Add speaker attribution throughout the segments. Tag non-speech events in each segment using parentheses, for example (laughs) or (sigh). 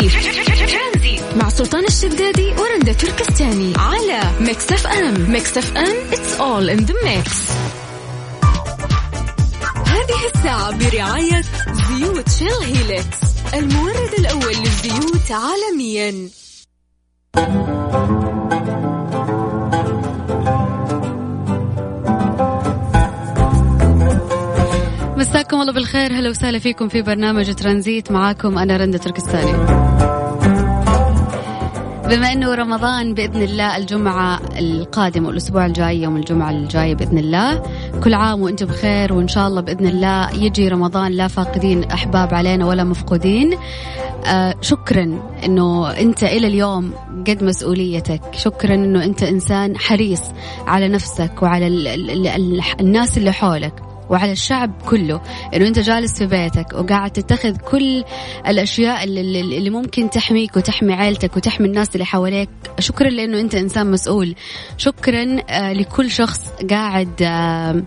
Speaker 1: ترانزي مع سلطان الشدادي ورندا تركستاني على Mix FM. Mix FM it's all in the mix. هذه الساعة برعاية زيوت Shell Helix المورد الأول للزيوت عالميا.
Speaker 2: مساكم الله بالخير. هلا وسهلا فيكم في برنامج ترانزيت. معاكم أنا رندا تركستاني. بما إنه رمضان بإذن الله الجمعة القادمة والأسبوع الجاي يوم الجمعة الجاي بإذن الله كل عام وأنتم بخير وإن شاء الله بإذن الله يجي رمضان لا فاقدين أحباب علينا ولا مفقودين. آه شكرا إنه أنت إلى اليوم قد مسؤوليتك. شكرا إنه أنت إنسان حريص على نفسك وعلى ال ال ال الناس اللي حولك. وعلى الشعب كله. إنه أنت جالس في بيتك وقاعد تتخذ كل الأشياء اللي, اللي ممكن تحميك وتحمي عيلتك وتحمي الناس اللي حواليك. شكرا لأنه أنت إنسان مسؤول. شكرا آه، لكل شخص قاعد آه،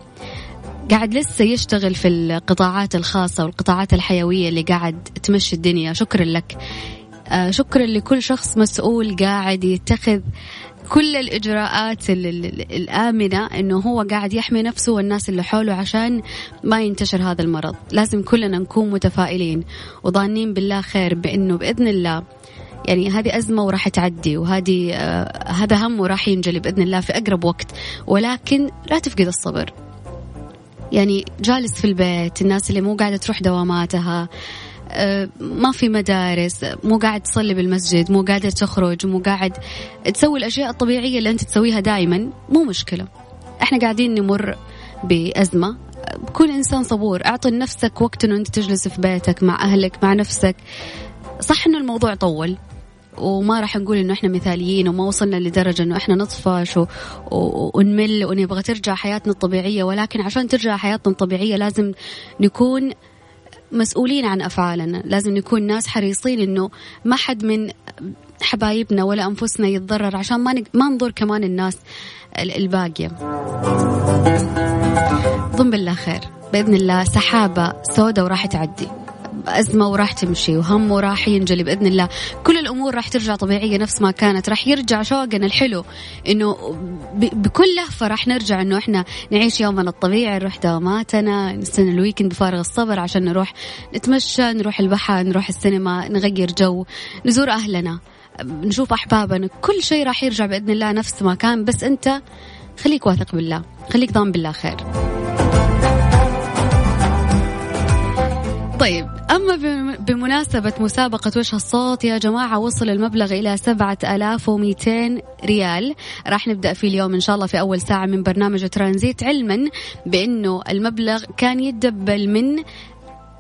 Speaker 2: قاعد لسه يشتغل في القطاعات الخاصة والقطاعات الحيوية اللي قاعد تمشي الدنيا. شكرا لك. شكرا لكل شخص مسؤول قاعد يتخذ كل الإجراءات الآمنة أنه هو قاعد يحمي نفسه والناس اللي حوله عشان ما ينتشر هذا المرض. لازم كلنا نكون متفائلين وظانين بالله خير بأنه بإذن الله يعني هذه أزمة وراح تعدي وهذه آه هذا هم وراح ينجلي بإذن الله في أقرب وقت. ولكن لا تفقد الصبر. يعني جالس في البيت الناس اللي مو قاعدة تروح دواماتها آه، ما في مدارس مو قاعد تصلي بالمسجد مو قادر تخرج مو قاعد تسوي الأشياء الطبيعية اللي أنت تسويها دائما مو مشكلة. إحنا قاعدين نمر بأزمة. كون إنسان صبور. أعطي لنفسك وقت أنه أنت تجلس في بيتك مع أهلك مع نفسك. صح أنه الموضوع طول وما راح نقول إنه إحنا مثاليين وما وصلنا لدرجة إنه إحنا نطفش و... و... ونمل ونبغى ترجع حياتنا الطبيعية. ولكن عشان ترجع حياتنا الطبيعية لازم نكون مسؤولين عن أفعالنا. لازم نكون ناس حريصين إنه ما حد من حبايبنا ولا أنفسنا يتضرر عشان ما ما نضر كمان الناس الباقية. ضم بالله خير. بإذن الله سحابة سوداء وراح تعدي. أزمة وراح تمشي وهم وراح ينجلي بإذن الله. كل الأمور راح ترجع طبيعية نفس ما كانت. راح يرجع شوقنا الحلو إنه بكل لهفة راح نرجع إنه إحنا نعيش يومنا الطبيعي نروح دواماتنا نستنى الويكند بفارغ الصبر عشان نروح نتمشى نروح البحر نروح السينما نغير جو نزور أهلنا نشوف أحبابنا. كل شيء راح يرجع بإذن الله نفس ما كان. بس أنت خليك واثق بالله خليك ضامن بالله خير. طيب أما بمناسبة مسابقة وش الصوت يا جماعة وصل المبلغ إلى سبعة ألاف ومئتين ريال. راح نبدأ فيه اليوم إن شاء الله في أول ساعة من برنامج ترانزيت علما بأنه المبلغ كان يدبل من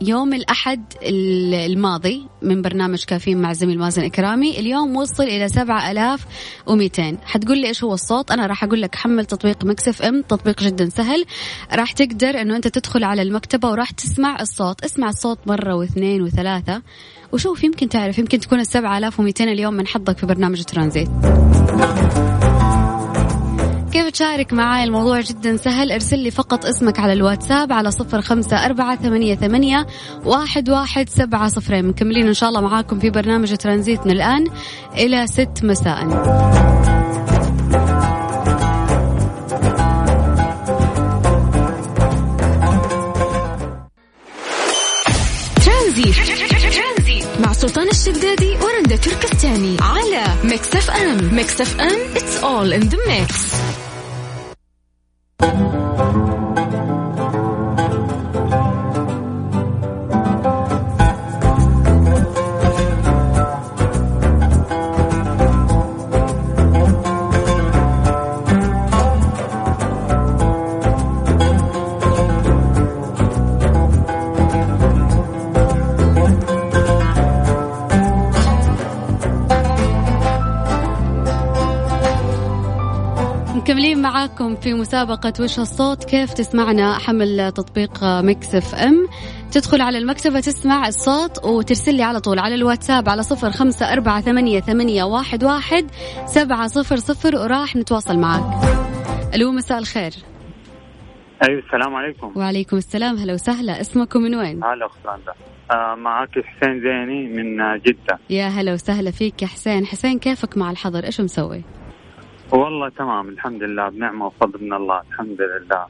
Speaker 2: يوم الأحد الماضي من برنامج كافيين مع الزميل مازن إكرامي اليوم وصل إلى سبعة ألاف ومئتين. حتقول لي إيش هو الصوت؟ أنا راح أقول لك حمل تطبيق مكسف أم تطبيق جدا سهل. راح تقدر أنه أنت تدخل على المكتبة وراح تسمع الصوت. اسمع الصوت مرة واثنين وثلاثة. وشوف يمكن تعرف يمكن تكون ألاف ومئتين اليوم من حظك في برنامج ترانزيت. كيف تشارك معاي؟ الموضوع جدا سهل. ارسل لي فقط اسمك على الواتساب على صفر خمسة أربعة ثمانية, ثمانية واحد, واحد سبعة صفرين مكملين إن شاء الله معاكم في برنامج ترانزيتنا الآن إلى ست مساء.
Speaker 1: مع سلطان الشدادي ورندا تركستاني على Mix FM. Mix FM it's all in the mix. Thank you.
Speaker 2: معاكم في مسابقة وش الصوت؟ كيف تسمعنا؟ حمل تطبيق Mix FM. تدخل على المكتبة تسمع الصوت وترسل لي على طول على الواتساب على صفر خمسة أربعة ثمانية, ثمانية واحد, واحد سبعة صفر صفر وراح نتواصل معاك ألو مساء الخير.
Speaker 3: أيوه السلام عليكم.
Speaker 2: وعليكم السلام. هلا وسهلا. اسمكم من وين؟
Speaker 3: هلا اخت آه معك حسين زيني من جدة.
Speaker 2: يا هلا وسهلا فيك يا حسين. حسين كيفك مع الحظر؟ إيش مسوي؟
Speaker 3: والله تمام الحمد لله بنعمة وفضل من الله الحمد لله.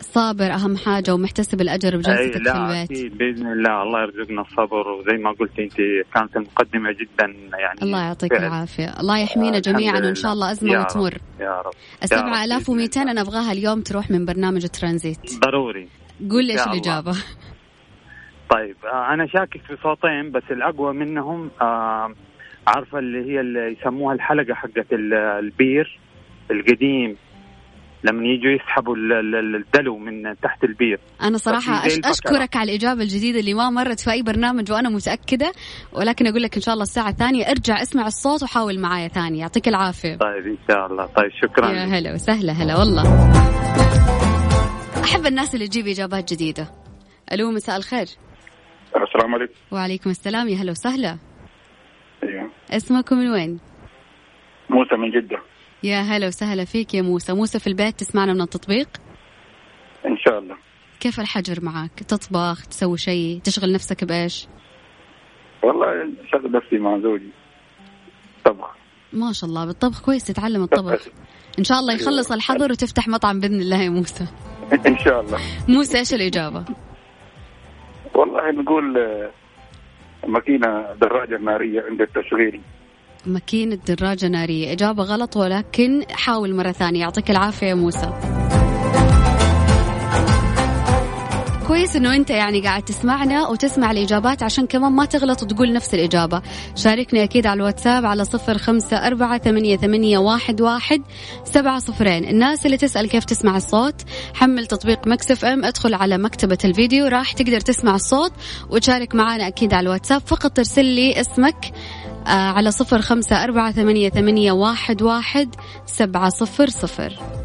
Speaker 2: صابر أهم حاجة ومحتسب الأجر بجلستك في البيت
Speaker 3: أكيد بإذن الله الله يرزقنا الصبر. وزي ما قلت أنت كانت المقدمه جدا يعني
Speaker 2: الله يعطيك العافية. الله يحمينا آه جميعا وإن شاء الله أزمة
Speaker 3: يا
Speaker 2: وتمر.
Speaker 3: رب. يا رب
Speaker 2: آلاف ومئتين أنا أبغاها اليوم تروح من برنامج ترانزيت.
Speaker 3: ضروري.
Speaker 2: قول لي إيش الإجابة.
Speaker 3: طيب آه أنا شاكك في صوتين بس الأقوى منهم آه عارفة اللي هي اللي يسموها الحلقة حقت البير القديم لما يجوا يسحبوا الدلو من تحت البير.
Speaker 2: أنا صراحة أش أشكرك على الإجابة الجديدة اللي ما مرت في أي برنامج وأنا متأكدة ولكن أقول لك إن شاء الله الساعة الثانية. ارجع اسمع الصوت وحاول معايا ثاني. يعطيك العافية.
Speaker 3: طيب إن شاء الله. طيب شكرا.
Speaker 2: يا هلا وسهلا هلا والله. أحب الناس اللي تجيب إجابات جديدة. ألو مساء الخير.
Speaker 4: السلام عليكم.
Speaker 2: وعليكم السلام يا هلا وسهلا. اسمكم من وين؟
Speaker 4: موسى من جدة.
Speaker 2: يا هلا وسهلا فيك يا موسى. موسى في البيت تسمعنا من التطبيق؟
Speaker 4: إن شاء الله.
Speaker 2: كيف الحجر معك؟ تطبخ تسوي شيء تشغل نفسك بإيش؟
Speaker 4: والله شغل نفسي مع زوجي. طبخ.
Speaker 2: ما شاء الله بالطبخ كويس تتعلم الطبخ. إن شاء الله يخلص الحظر وتفتح مطعم بإذن الله يا موسى.
Speaker 4: إن شاء الله.
Speaker 2: موسى إيش الإجابة؟
Speaker 4: والله نقول ماكينة دراجة نارية عند التشغيل.
Speaker 2: ماكينة دراجة نارية. إجابة غلط ولكن حاول مرة ثانية. يعطيك العافية يا موسى. كويس إنه أنت يعني قاعد تسمعنا وتسمع الإجابات عشان كمان ما تغلط وتقول نفس الإجابة. شاركني أكيد على الواتساب على صفر خمسة أربعة ثمانية, ثمانية واحد, واحد سبعة صفرين. الناس اللي تسأل كيف تسمع الصوت حمل تطبيق Mix FM ادخل على مكتبة الفيديو راح تقدر تسمع الصوت وتشارك معنا أكيد على الواتساب. فقط ترسل لي اسمك آه على صفر خمسة أربعة ثمانية, ثمانية واحد, واحد سبعة صفر صفر.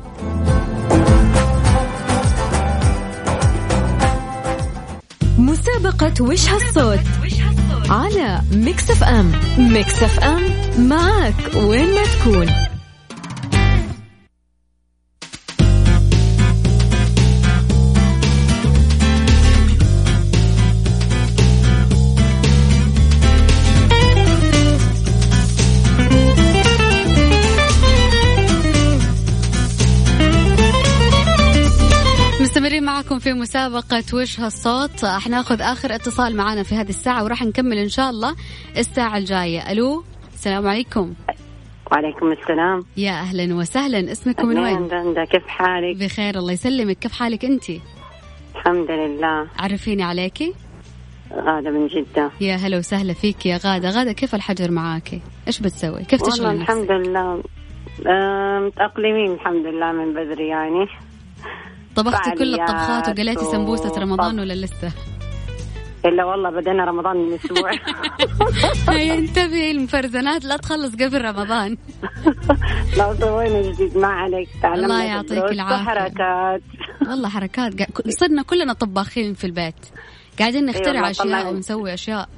Speaker 1: مسابقة وش هالصوت؟ على Mix FM. Mix FM معك وين ما تكون.
Speaker 2: في مسابقة وش هالصوت حناخذ آخر اتصال معنا في هذه الساعة وراح نكمل إن شاء الله الساعة الجاية ألو السلام عليكم
Speaker 5: وعليكم السلام
Speaker 2: يا أهلا وسهلا اسمكم من وين؟
Speaker 5: رندا كيف حالك؟
Speaker 2: بخير الله يسلمك كيف حالك أنت؟
Speaker 5: الحمد لله
Speaker 2: عرفيني عليكي؟
Speaker 5: غادة من جدة
Speaker 2: يا هلا وسهلا فيك يا غادة غادة كيف الحجر معاكي؟ إيش بتسوي؟ كيف تشغل
Speaker 5: والله الحمد لله متأقلمين الحمد لله من بدري يعني
Speaker 2: طبختي كل الطبخات وقليتي سمبوسة رمضان ولا لسه؟
Speaker 5: إلا والله بدينا رمضان من أسبوع. (laughs)
Speaker 2: انتبهي المفرزنات لا تخلص قبل رمضان. (laughs)
Speaker 5: لو سوينا جديد ما عليك
Speaker 2: الله يعطيك العافية.
Speaker 5: حركات؟ (laughs)
Speaker 2: والله حركات. صرنا كلنا طباخين في البيت. قاعدين نخترع أيوة أشياء ونسوي أشياء.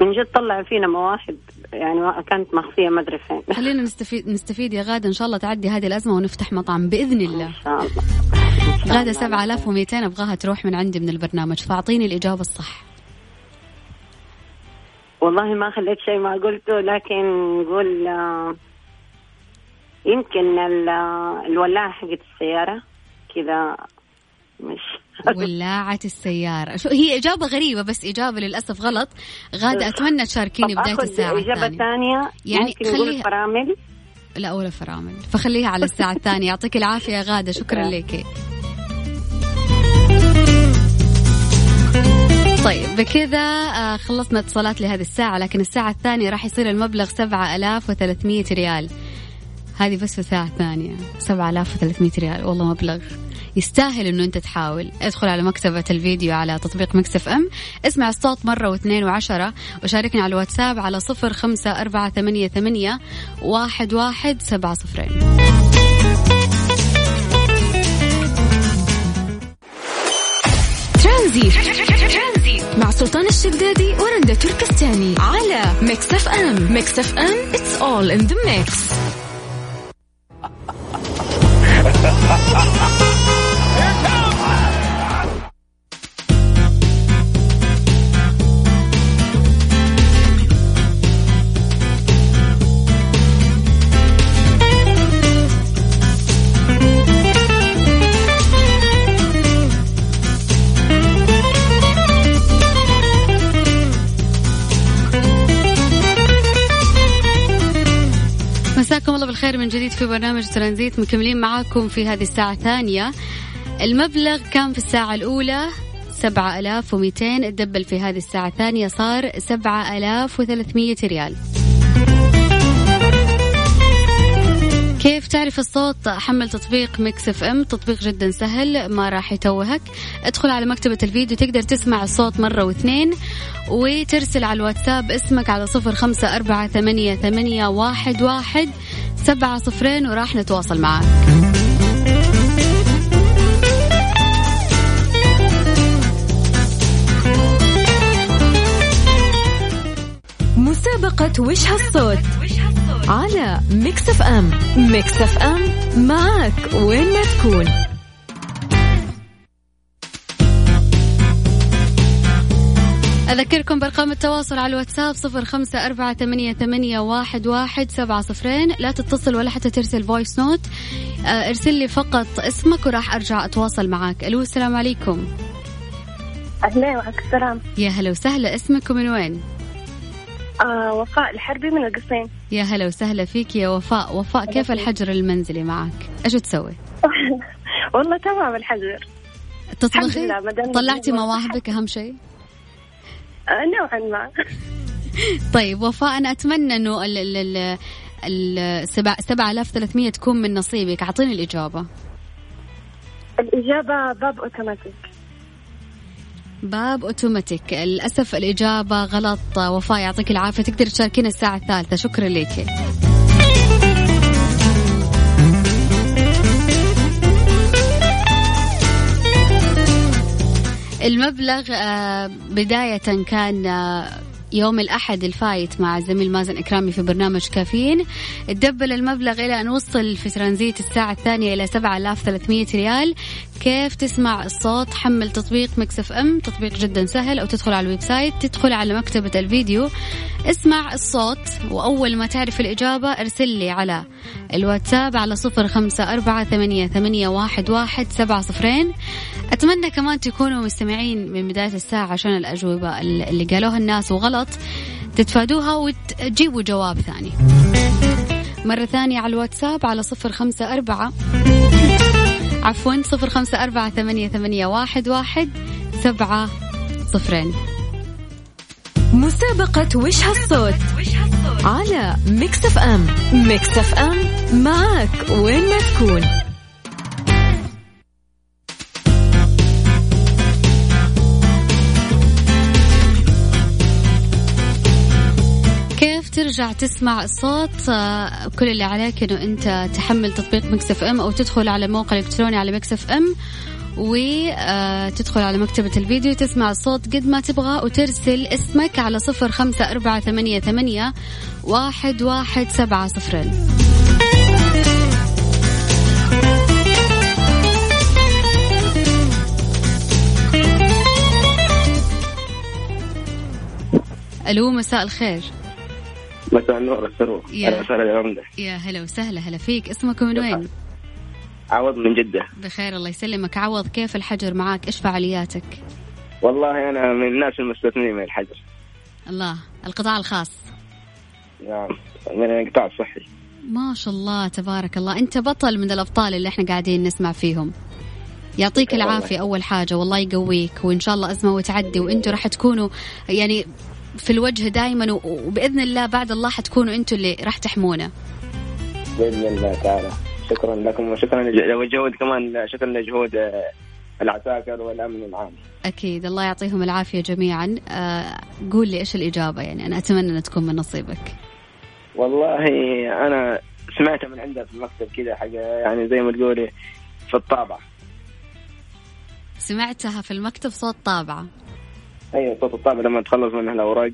Speaker 5: من جد طلع فينا مواهب. يعني كانت مخفية ما أدري فين.
Speaker 2: خلينا نستفيد نستفيد يا غادة. إن شاء الله تعدي هذه الأزمة ونفتح مطعم بإذن الله.
Speaker 5: ان شاء الله.
Speaker 2: غادة 7200 أبغاها تروح من عندي من البرنامج. فأعطيني الإجابة الصح.
Speaker 5: والله ما خليت شيء ما قلته لكن نقول آه، يمكن الولاعة حقت السيارة. كذا
Speaker 2: ولاعة السيارة. شو هي إجابة غريبة بس إجابة للأسف غلط. غادة أتمنى تشاركيني بداية الساعة
Speaker 5: الثانية. يعني خليها فرامل
Speaker 2: لا ولا فرامل. فخليها على الساعة الثانية. يعطيك العافية يا غادة. شكرا لك. طيب بكذا آه، خلصنا اتصالات لهذه الساعة لكن الساعة الثانية راح يصير المبلغ 7300 ريال. هذه بس في الساعة الثانية. 7300 ريال. والله مبلغ. يستاهل إنه أنت تحاول. ادخل على مكتبة الفيديو على تطبيق مكسف إم. اسمع الصوت مرة واثنين وعشرة. وشاركني على الواتساب على صفر خمسة أربعة ثمانية, ثمانية واحد, واحد سبعة صفرين.
Speaker 1: ترانزيت. مع سلطان الشدادي ورندا تركستاني على Mix FM. Mix FM it's all in the mix.
Speaker 6: Here comes
Speaker 2: الخير من جديد في برنامج ترانزيت مكملين معاكم في هذه الساعة الثانية. المبلغ كان في الساعة الأولى سبعة ألاف ومئتين تدبل في هذه الساعة الثانية صار سبعة ألاف وثلاثمية ريال. كيف تعرف الصوت؟ حمل تطبيق Mix FM تطبيق جدا سهل ما راح يتوهك. ادخل على مكتبة الفيديو تقدر تسمع الصوت مرة واثنين وترسل على الواتساب اسمك على صفر خمسة أربعة ثمانية, ثمانية واحد, واحد سبعة صفرين وراح نتواصل معك
Speaker 1: مسابقة وش هالصوت؟ على Mix FM Mix FM معك وين ما تكون.
Speaker 2: أذكركم بأرقام التواصل على الواتساب صفر خمسة أربعة ثمانية, ثمانية واحد, واحد سبعة صفرين. لا تتصل ولا حتى ترسل voice note آه، ارسل لي فقط اسمك وراح أرجع أتواصل معك ألو السلام عليكم.
Speaker 6: أهلا وعليكم السلام.
Speaker 2: يا هلا وسهلا. اسمك ومن وين؟
Speaker 6: آه وفاء الحربي من القصيم.
Speaker 2: يا هلا وسهلا فيك يا وفاء. وفاء كيف الحجر المنزلي معك؟ إيش تسوي؟ (laughs)
Speaker 6: والله تمام الحجر.
Speaker 2: تطبخي؟ طلعتي مواهبك (laughs) أهم شيء؟
Speaker 6: آه نوعا ما. (laughs)
Speaker 2: طيب وفاء أنا أتمنى إنه ال ال ال ال 7300 تكون من نصيبك. أعطيني الإجابة.
Speaker 6: الإجابة باب أوتوماتيك.
Speaker 2: باب أوتوماتيك. للأسف الإجابة غلط. وفاء يعطيك العافية. تقدر تشاركينا الساعة الثالثة. شكرا لك. المبلغ آه، بداية كان آه، يوم الأحد الفايت مع الزميل مازن إكرامي في برنامج كافيين. تدبل المبلغ إلى أن وصل في ترانزيت الساعة الثانية إلى 7300 ريال. كيف تسمع الصوت؟ حمل تطبيق Mix FM تطبيق جدا سهل أو تدخل على ال website. تدخل على مكتبة الفيديو. اسمع الصوت وأول ما تعرف الإجابة ارسل لي على الواتساب على صفر خمسة أربعة ثمانية, ثمانية واحد, واحد سبعة صفرين. أتمنى كمان تكونوا مستمعين من بداية الساعة عشان الأجوبة اللي قالوها الناس وغلط. تتفادوها وتجيبوا جواب ثاني. مرة ثانية على الواتساب على صفر خمسة أربعة عفوا صفر خمسة أربعة ثمانية, ثمانية واحد, واحد سبعة صفرين.
Speaker 1: مسابقة وش هالصوت؟ على Mix FM. Mix FM معك وين ما تكون.
Speaker 2: ترجع تسمع الصوت آه، كل اللي عليك إنه أنت تحمل تطبيق Mix FM أو تدخل على الموقع الالكتروني على Mix FM وتدخل على مكتبة الفيديو تسمع الصوت قد ما تبغى وترسل اسمك على صفر خمسة أربعة ثمانية, ثمانية واحد, واحد سبعة صفرين. ألو مساء الخير.
Speaker 7: مساء النور السرور أهلا وسهلا يا
Speaker 2: يا هلا وسهلا هلا فيك. اسمك من وين؟
Speaker 7: عوض من جدة.
Speaker 2: بخير الله يسلمك. عوض كيف الحجر معك إيش فعالياتك؟
Speaker 7: والله أنا من الناس المستثمرين من الحجر.
Speaker 2: الله القطاع الخاص.
Speaker 7: نعم من القطاع الصحي.
Speaker 2: ما شاء الله تبارك الله. أنت بطل من الأبطال اللي إحنا قاعدين نسمع فيهم. يعطيك العافية أول حاجة. والله يقويك وإن شاء الله أزمة وتعدي وأنتم راح تكونوا يعني في الوجه دائما وبإذن الله بعد الله حتكونوا أنتم اللي راح تحمونا
Speaker 7: بإذن الله تعالى. شكرا لكم وشكرا لجهود كمان شكرا لجهود آه، العساكر والأمن العام.
Speaker 2: أكيد الله يعطيهم العافية جميعا. آه قول لي إيش الإجابة يعني أنا أتمنى ان تكون من نصيبك.
Speaker 7: والله أنا سمعتها من عندها في المكتب كذا حاجة يعني زي ما تقولي في الطابعه
Speaker 2: سمعتها في المكتب صوت طابعه
Speaker 7: أيوه صوت الطابع لما تخلص منها الأوراق.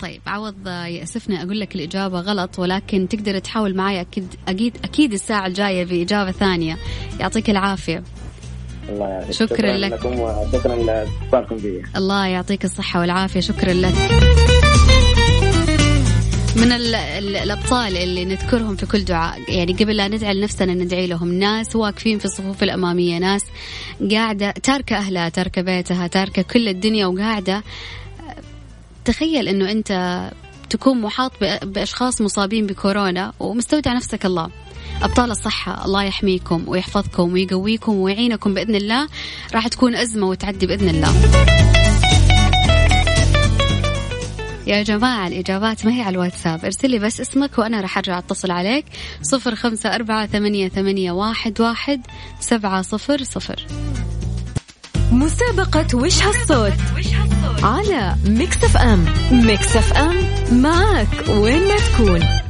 Speaker 2: طيب عوض يأسفني أقول لك الإجابة غلط ولكن تقدر تحاول معي أكيد أكيد أكيد الساعة الجاية بإجابة ثانية. يعطيك العافية.
Speaker 7: الله يعافيك.
Speaker 2: شكرا, شكرا لك.
Speaker 7: لكم وشكرا لاتصالكم بي
Speaker 2: الله يعطيك الصحة والعافية. شكرا لك. من الأبطال اللي نذكرهم في كل دعاء. يعني قبل لا ندعي لنفسنا ندعي لهم. ناس واقفين في الصفوف الأمامية ناس قاعدة تاركة أهلها تاركة بيتها تاركة كل الدنيا وقاعدة تخيل إنه أنت تكون محاط ب- بأشخاص مصابين بكورونا ومستودع نفسك الله. أبطال الصحة الله يحميكم ويحفظكم ويقويكم ويعينكم بإذن الله. راح تكون أزمة وتعدي بإذن الله. يا جماعة الإجابات ما هي على الواتساب. ارسل لي بس اسمك وأنا راح أرجع أتصل عليك. صفر خمسة أربعة ثمانية, ثمانية واحد, واحد سبعة صفر صفر.
Speaker 1: مسابقة وش هالصوت؟ على Mix FM. Mix FM معك وين ما تكون.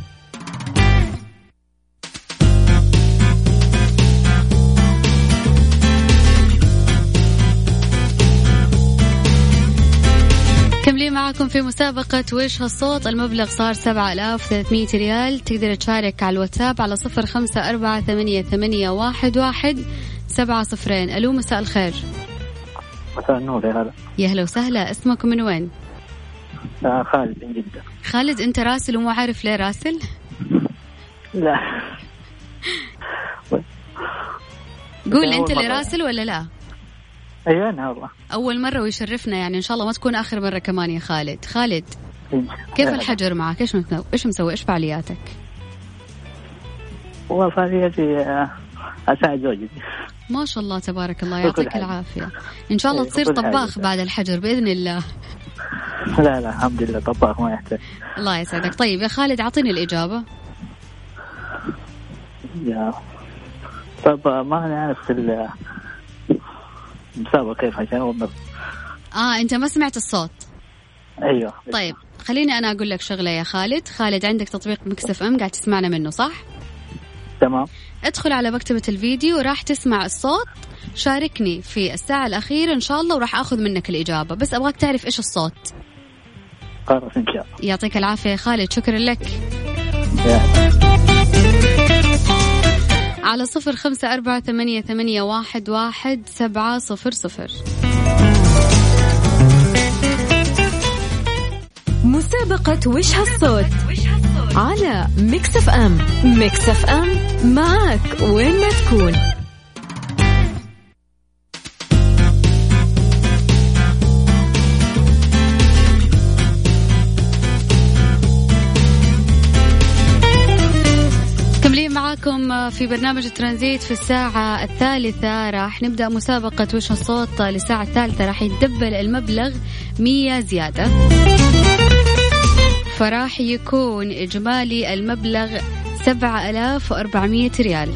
Speaker 2: معكم في مسابقة وش هالصوت المبلغ صار سبعة آلاف ثلاثمية ريال. تقدر تشارك على الواتساب على صفر خمسة أربعة ثمانية, ثمانية واحد, واحد سبعة صفرين. ألو مساء الخير.
Speaker 3: مساء النور يا هلا.
Speaker 2: يا هلا وسهلا. اسمكم من وين؟
Speaker 3: آه خالد من جدة.
Speaker 2: خالد أنت راسل ومو عارف ليه راسل؟
Speaker 3: لا.
Speaker 2: قول
Speaker 3: أول
Speaker 2: أنت اللي. راسل ولا لا؟
Speaker 3: أيوه أنا والله.
Speaker 2: أول مرة ويشرفنا يعني إن شاء الله ما تكون آخر مرة كمان يا خالد. خالد كيف الحجر معك؟ إيش مسوي إيش مسوي؟ إيش فعالياتك؟
Speaker 3: والله فعاليتي آه، أساعد زوجتي.
Speaker 2: ما شاء الله تبارك الله يعطيك
Speaker 3: حاجة.
Speaker 2: العافية. إن شاء الله
Speaker 3: في
Speaker 2: تصير. طباخ بعد الحجر بإذن الله.
Speaker 3: لا لا الحمد لله طباخ ما يحتاج.
Speaker 2: الله يسعدك. طيب يا خالد أعطيني الإجابة.
Speaker 3: يا طب ما أنا المسابقة كيف عشان اوضح
Speaker 2: آه أنت ما سمعت الصوت.
Speaker 3: أيوه.
Speaker 2: طيب خليني أنا أقول لك شغلة يا خالد. خالد عندك تطبيق مكسف إم قاعد تسمعنا منه صح؟
Speaker 3: تمام.
Speaker 2: ادخل على مكتبة الفيديو راح تسمع الصوت. شاركني في الساعة الأخيرة إن شاء الله وراح أخذ منك الإجابة. بس أبغاك تعرف إيش الصوت.
Speaker 3: خلاص إن شاء الله.
Speaker 2: يعطيك العافية يا خالد شكرا لك.
Speaker 3: يا.
Speaker 2: على صفر خمسة أربعة ثمانية, ثمانية واحد, واحد سبعة صفر صفر.
Speaker 1: مسابقة وش هالصوت؟ على Mix FM. Mix FM معك وين ما تكون.
Speaker 2: معاكم في برنامج ترانزيت في الساعة الثالثة. راح نبدأ مسابقة وش الصوت للساعة الثالثة. راح يتدبل المبلغ مية زيادة. فراح يكون إجمالي المبلغ سبعة ألاف وأربعمية ريال.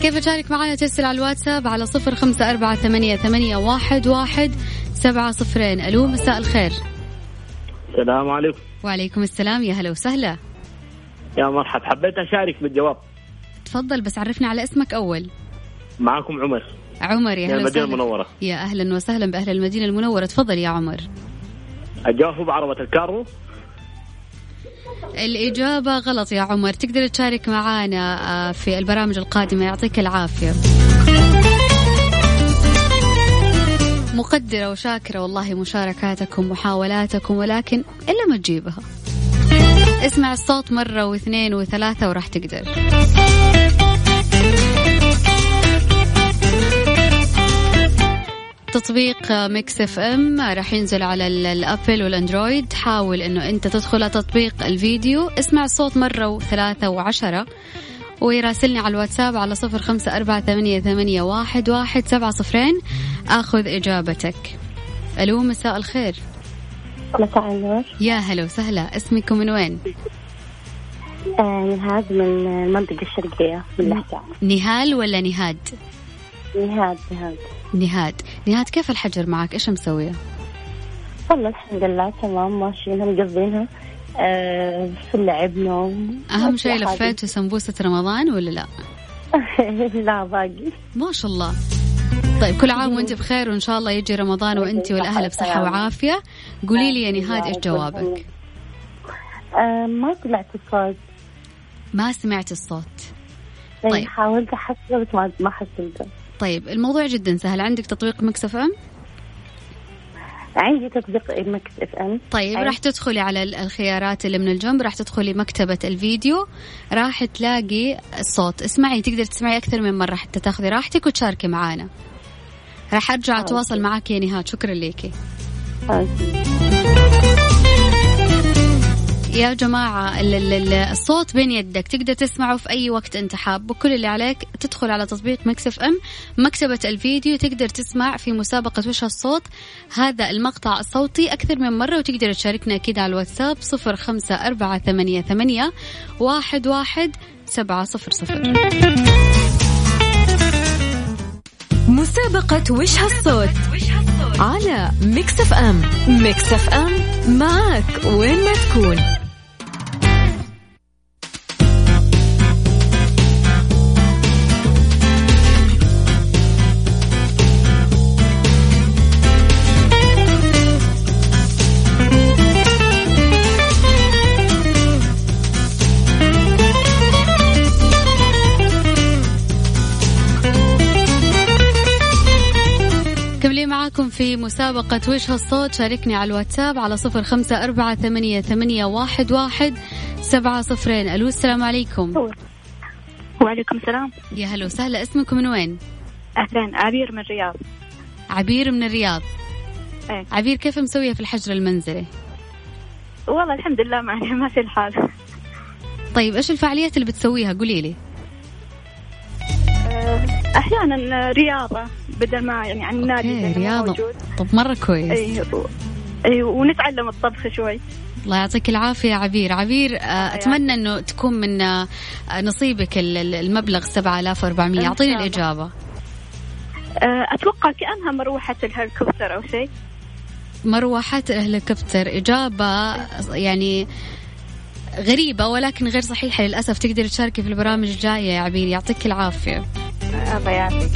Speaker 2: كيف تشارك معنا ترسل على الواتساب على صفر خمسة أربعة ثمانية, ثمانية واحد, واحد سبعة صفرين. ألو مساء الخير.
Speaker 8: السلام عليكم.
Speaker 2: وعليكم السلام. يا هلا وسهلا.
Speaker 8: يا مرحب حبيت أشارك بالجواب.
Speaker 2: تفضل بس عرفنا على اسمك أول.
Speaker 8: معكم عمر.
Speaker 2: عمر يا
Speaker 8: من
Speaker 2: هلا
Speaker 8: المدينة
Speaker 2: وسهلا
Speaker 8: المنورة.
Speaker 2: يا أهلا وسهلا بأهل المدينة المنورة. تفضل يا عمر.
Speaker 8: الجواب هو بعربة الكارو.
Speaker 2: الإجابة غلط يا عمر. تقدر تشارك معنا آه، في البرامج القادمة. يعطيك العافية. مقدرة وشاكرة والله مشاركاتكم ومحاولاتكم ولكن إلا ما تجيبها. اسمع الصوت مرة واثنين وثلاثة وراح تقدر. تطبيق Mix FM راح ينزل على ال- الأبل والأندرويد. حاول إنه أنت تدخل تطبيق الفيديو. اسمع الصوت مرة وثلاثة وعشرة. ويراسلني على الواتساب على صفر خمسة أربعة ثمانية, ثمانية واحد, واحد سبعة صفرين. آخذ إجابتك. ألو مساء الخير.
Speaker 6: مساء النور.
Speaker 2: يا هلا وسهلا. اسمكم من وين؟
Speaker 6: آه، نهاد من المنطقة الشرقية من الأحساء
Speaker 2: نهال ولا نهاد؟
Speaker 6: نهاد نهاد.
Speaker 2: نهاد. نهاد كيف الحجر معك؟ إيش مسوية
Speaker 6: والله الحمد لله تمام ماشيينها مقضينها آه، في اللعب نوم.
Speaker 2: أهم شيء
Speaker 6: أشياء
Speaker 2: لفيتوا سمبوسة رمضان ولا لا. (laughs)
Speaker 6: لا باقي.
Speaker 2: ما شاء الله. طيب كل عام وأنت (laughs) بخير وإن شاء الله يجي رمضان وأنت والأهل بصحة وعافية. قولي لي يا نهاد إيش جوابك؟
Speaker 6: آه، ما سمعت الصوت.
Speaker 2: ما سمعت الصوت.
Speaker 6: طيب.
Speaker 2: طيب.
Speaker 6: حاولت أحصله بس ما ما حصلته
Speaker 2: طيب الموضوع جدا سهل. عندك تطبيق Mix FM؟
Speaker 6: عندي تطبيق Mix FM
Speaker 2: طيب. راح تدخلي على ال- الخيارات اللي من الجنب راح تدخلي مكتبة الفيديو راح تلاقي الصوت. اسمعي تقدر تسمعي أكثر من مرة حتى تاخذي راحتك وتشاركي معانا. راح أرجع أتواصل معك يا نهاد. شكرا لك. يا جماعة الصوت بين يدك تقدر تسمعه في أي وقت أنت حاب. وكل اللي عليك تدخل على تطبيق مكسف أم مكتبة الفيديو تقدر تسمع في مسابقة وش الصوت. هذا المقطع الصوتي أكثر من مرة وتقدر تشاركنا أكيد على الواتساب صفر خمسة أربعة ثمانية, ثمانية واحد, واحد سبعة صفر صفر.
Speaker 1: مسابقة وش هالصوت؟ على Mix FM. Mix FM معك وين ما تكون.
Speaker 2: في مسابقة وش هالصوت شاركني على الواتساب على صفر خمسة أربعة ثمانية, ثمانية واحد, واحد سبعة صفرين. ألو السلام عليكم.
Speaker 9: وعليكم السلام.
Speaker 2: يا هلا وسهلا. اسمكم من وين؟
Speaker 9: أهلا عبير من الرياض.
Speaker 2: عبير من الرياض.
Speaker 9: إيه؟
Speaker 2: عبير كيف مسوية في الحجر المنزلي؟
Speaker 9: والله الحمد لله ما (laughs) ما في الحال.
Speaker 2: طيب إيش الفعاليات اللي بتسويها؟ قولي لي؟
Speaker 9: أه، أحيانا رياضة. بدل ما يعني عن النادي
Speaker 2: رياضة. موجود. طب مرة كويس.
Speaker 9: أي أي ونتعلم الطبخ شوي.
Speaker 2: الله يعطيك العافية عبير. عبير آه، أتمنى أنه تكون من آه، نصيبك المبلغ 7400 أعطيني الإجابة.
Speaker 9: أه، أتوقع كأنها مروحة الهليكوبتر أو شيء.
Speaker 2: مروحة الهليكوبتر إجابة يعني غريبة ولكن غير صحيحة للأسف. تقدر تشاركي في البرامج الجاية يا عبير. يعطيك العافية.
Speaker 9: الله يعافيك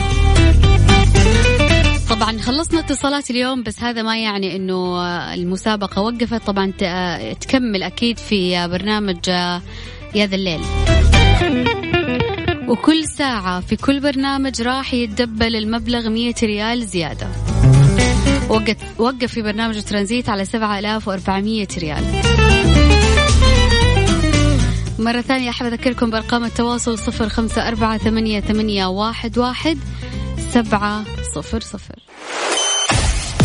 Speaker 2: طبعا خلصنا اتصالات اليوم بس هذا ما يعني إنه المسابقة وقفت. طبعا تكمل أكيد في برنامج يا ذا الليل. وكل ساعة في كل برنامج راح يتدبل المبلغ 100 ريال زيادة. وقف وقف في برنامج ترانزيت على 7400 ريال. مرة ثانية أحب أذكركم بأرقام التواصل صفر خمسة أربعة ثمانية, ثمانية واحد, واحد سبعة صفر صفر.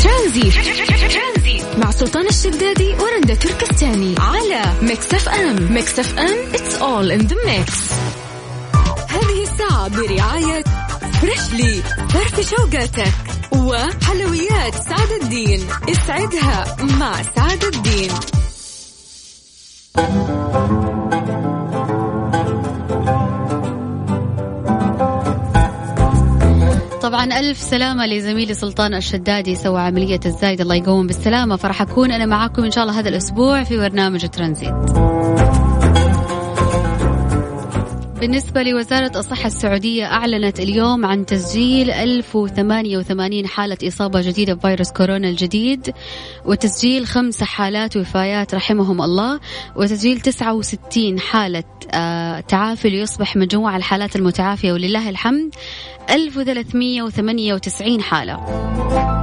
Speaker 1: ترانزيت. مع سلطان الشدادي ورندا تركستاني على Mix FM. Mix FM it's all in the mix. هذه الساعة برعاية Freshly فرفش أوقاتك وحلويات سعد الدين. اسعدها مع سعد الدين.
Speaker 2: طبعا ألف سلامة لزميلي سلطان الشدادي سوى عملية الزايد الله يقوم بالسلامة. فرح أكون أنا معاكم إن شاء الله هذا الأسبوع في برنامج ترانزيت. بالنسبة لوزارة الصحة السعودية أعلنت اليوم عن تسجيل 1088 حالة إصابة جديدة بفيروس كورونا الجديد وتسجيل خمس حالات وفايات رحمهم الله وتسجيل 69 حالة آه، تعافي ليصبح مجموع الحالات المتعافية ولله الحمد 1398 حالة.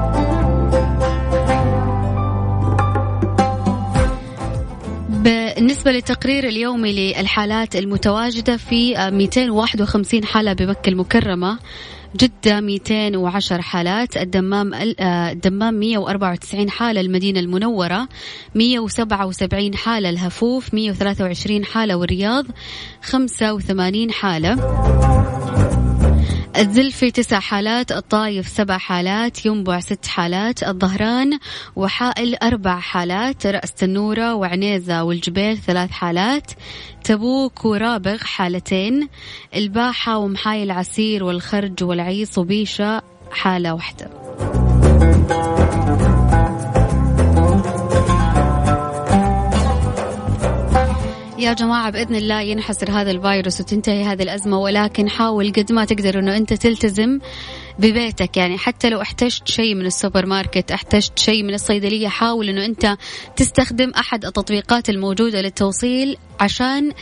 Speaker 2: بالنسبة للتقرير اليومي للحالات المتواجدة في 251 حالة بمكة المكرمة جدة 210 حالات الدمام الدمام 194 حالة المدينة المنورة 177 حالة الهفوف 123 حالة والرياض 85 حالة. الزلفي تسع حالات الطايف سبع حالات ينبع ست حالات الظهران وحائل أربع حالات رأس تنورة وعنيزة والجبيل ثلاث حالات تبوك ورابغ حالتين الباحة ومحاي العسير والخرج والعيص وبيشة حالة واحدة. يا جماعة بإذن الله ينحسر هذا الفيروس وتنتهي هذه الأزمة ولكن حاول قد ما تقدر أنه أنت تلتزم ببيتك. يعني حتى لو احتجت شيء من السوبر ماركت احتجت شيء من الصيدلية حاول أنه أنت تستخدم أحد التطبيقات الموجودة للتوصيل عشان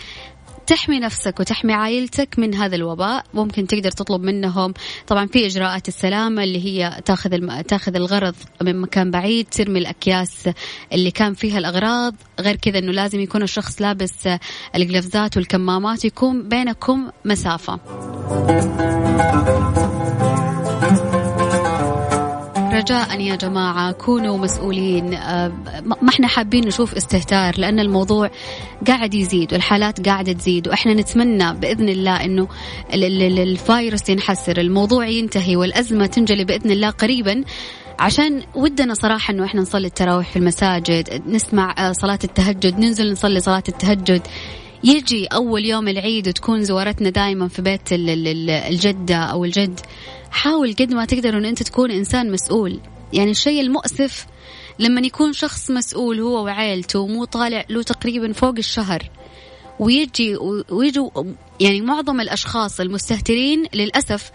Speaker 2: تحمي نفسك وتحمي عائلتك من هذا الوباء. ممكن تقدر تطلب منهم طبعا في إجراءات السلامة اللي هي تاخذ الم... تاخذ الغرض من مكان بعيد ترمي الأكياس اللي كان فيها الأغراض. غير كذا إنه لازم يكون الشخص لابس القفزات والكمامات يكون بينكم مسافة. رجاء يا جماعة كونوا مسؤولين. آه، ما إحنا حابين نشوف استهتار لأن الموضوع قاعد يزيد والحالات قاعدة تزيد وإحنا نتمنى بإذن الله أنه الفيروس ينحسر الموضوع ينتهي والأزمة تنجلي بإذن الله قريبا. عشان ودنا صراحة إنه إحنا نصلي التراويح في المساجد نسمع آه، صلاة التهجد ننزل نصلي صلاة التهجد. يجي أول يوم العيد وتكون زوارتنا دائما في بيت الجدة أو الجد. حاول قد ما تقدر أن أنت تكون إنسان مسؤول. يعني الشيء المؤسف لما يكون شخص مسؤول هو وعائلته مو طالع له تقريبا فوق الشهر. ويجي ويجوا يعني معظم الأشخاص المستهترين للأسف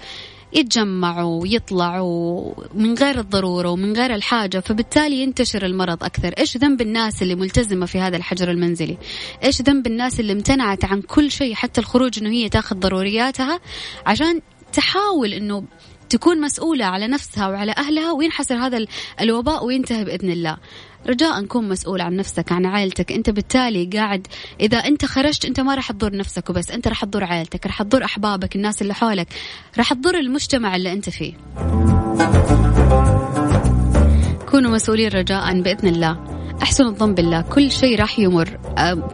Speaker 2: يتجمعوا ويطلعوا من غير الضرورة ومن غير الحاجة فبالتالي ينتشر المرض أكثر. إيش ذنب الناس اللي ملتزمة في هذا الحجر المنزلي؟ إيش ذنب الناس اللي امتنعت عن كل شيء حتى الخروج أنه هي تاخذ ضرورياتها عشان تحاول أنه تكون مسؤولة على نفسها وعلى أهلها وينحسر هذا الوباء وينتهي بإذن الله. رجاء كن مسؤول عن نفسك عن عائلتك. أنت بالتالي قاعد إذا أنت خرجت أنت ما راح تضر نفسك وبس أنت راح تضر عائلتك راح تضر أحبابك الناس اللي حولك راح تضر المجتمع اللي أنت فيه. كونوا مسؤولين رجاء بإذن الله. أحسن الظن بالله. كل شيء راح يمر.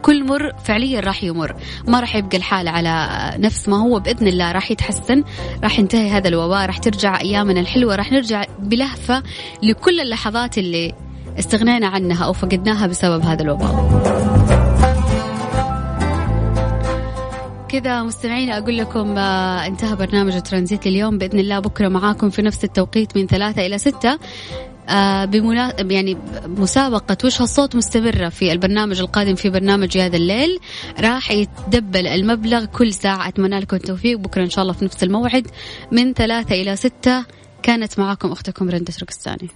Speaker 2: كل مر فعليا راح يمر. ما راح يبقى الحال على نفس ما هو. بإذن الله راح يتحسن. راح ينتهي هذا الوباء. راح ترجع أيامنا الحلوة. راح نرجع بلهفة لكل اللحظات اللي استغنينا عنها أو فقدناها بسبب هذا الوباء. كذا مستمعين أقول لكم آه انتهى برنامج ترانزيت اليوم بإذن الله بكرة معاكم في نفس التوقيت من ثلاثة إلى ستة. بمنا... يعني مسابقة وش الصوت مستمرة في البرنامج القادم في برنامج هذا الليل. راح يتدبل المبلغ كل ساعة. أتمنى لكم التوفيق. بكرة إن شاء الله في نفس الموعد من ثلاثة إلى ستة. كانت معاكم أختكم رندة تركستاني.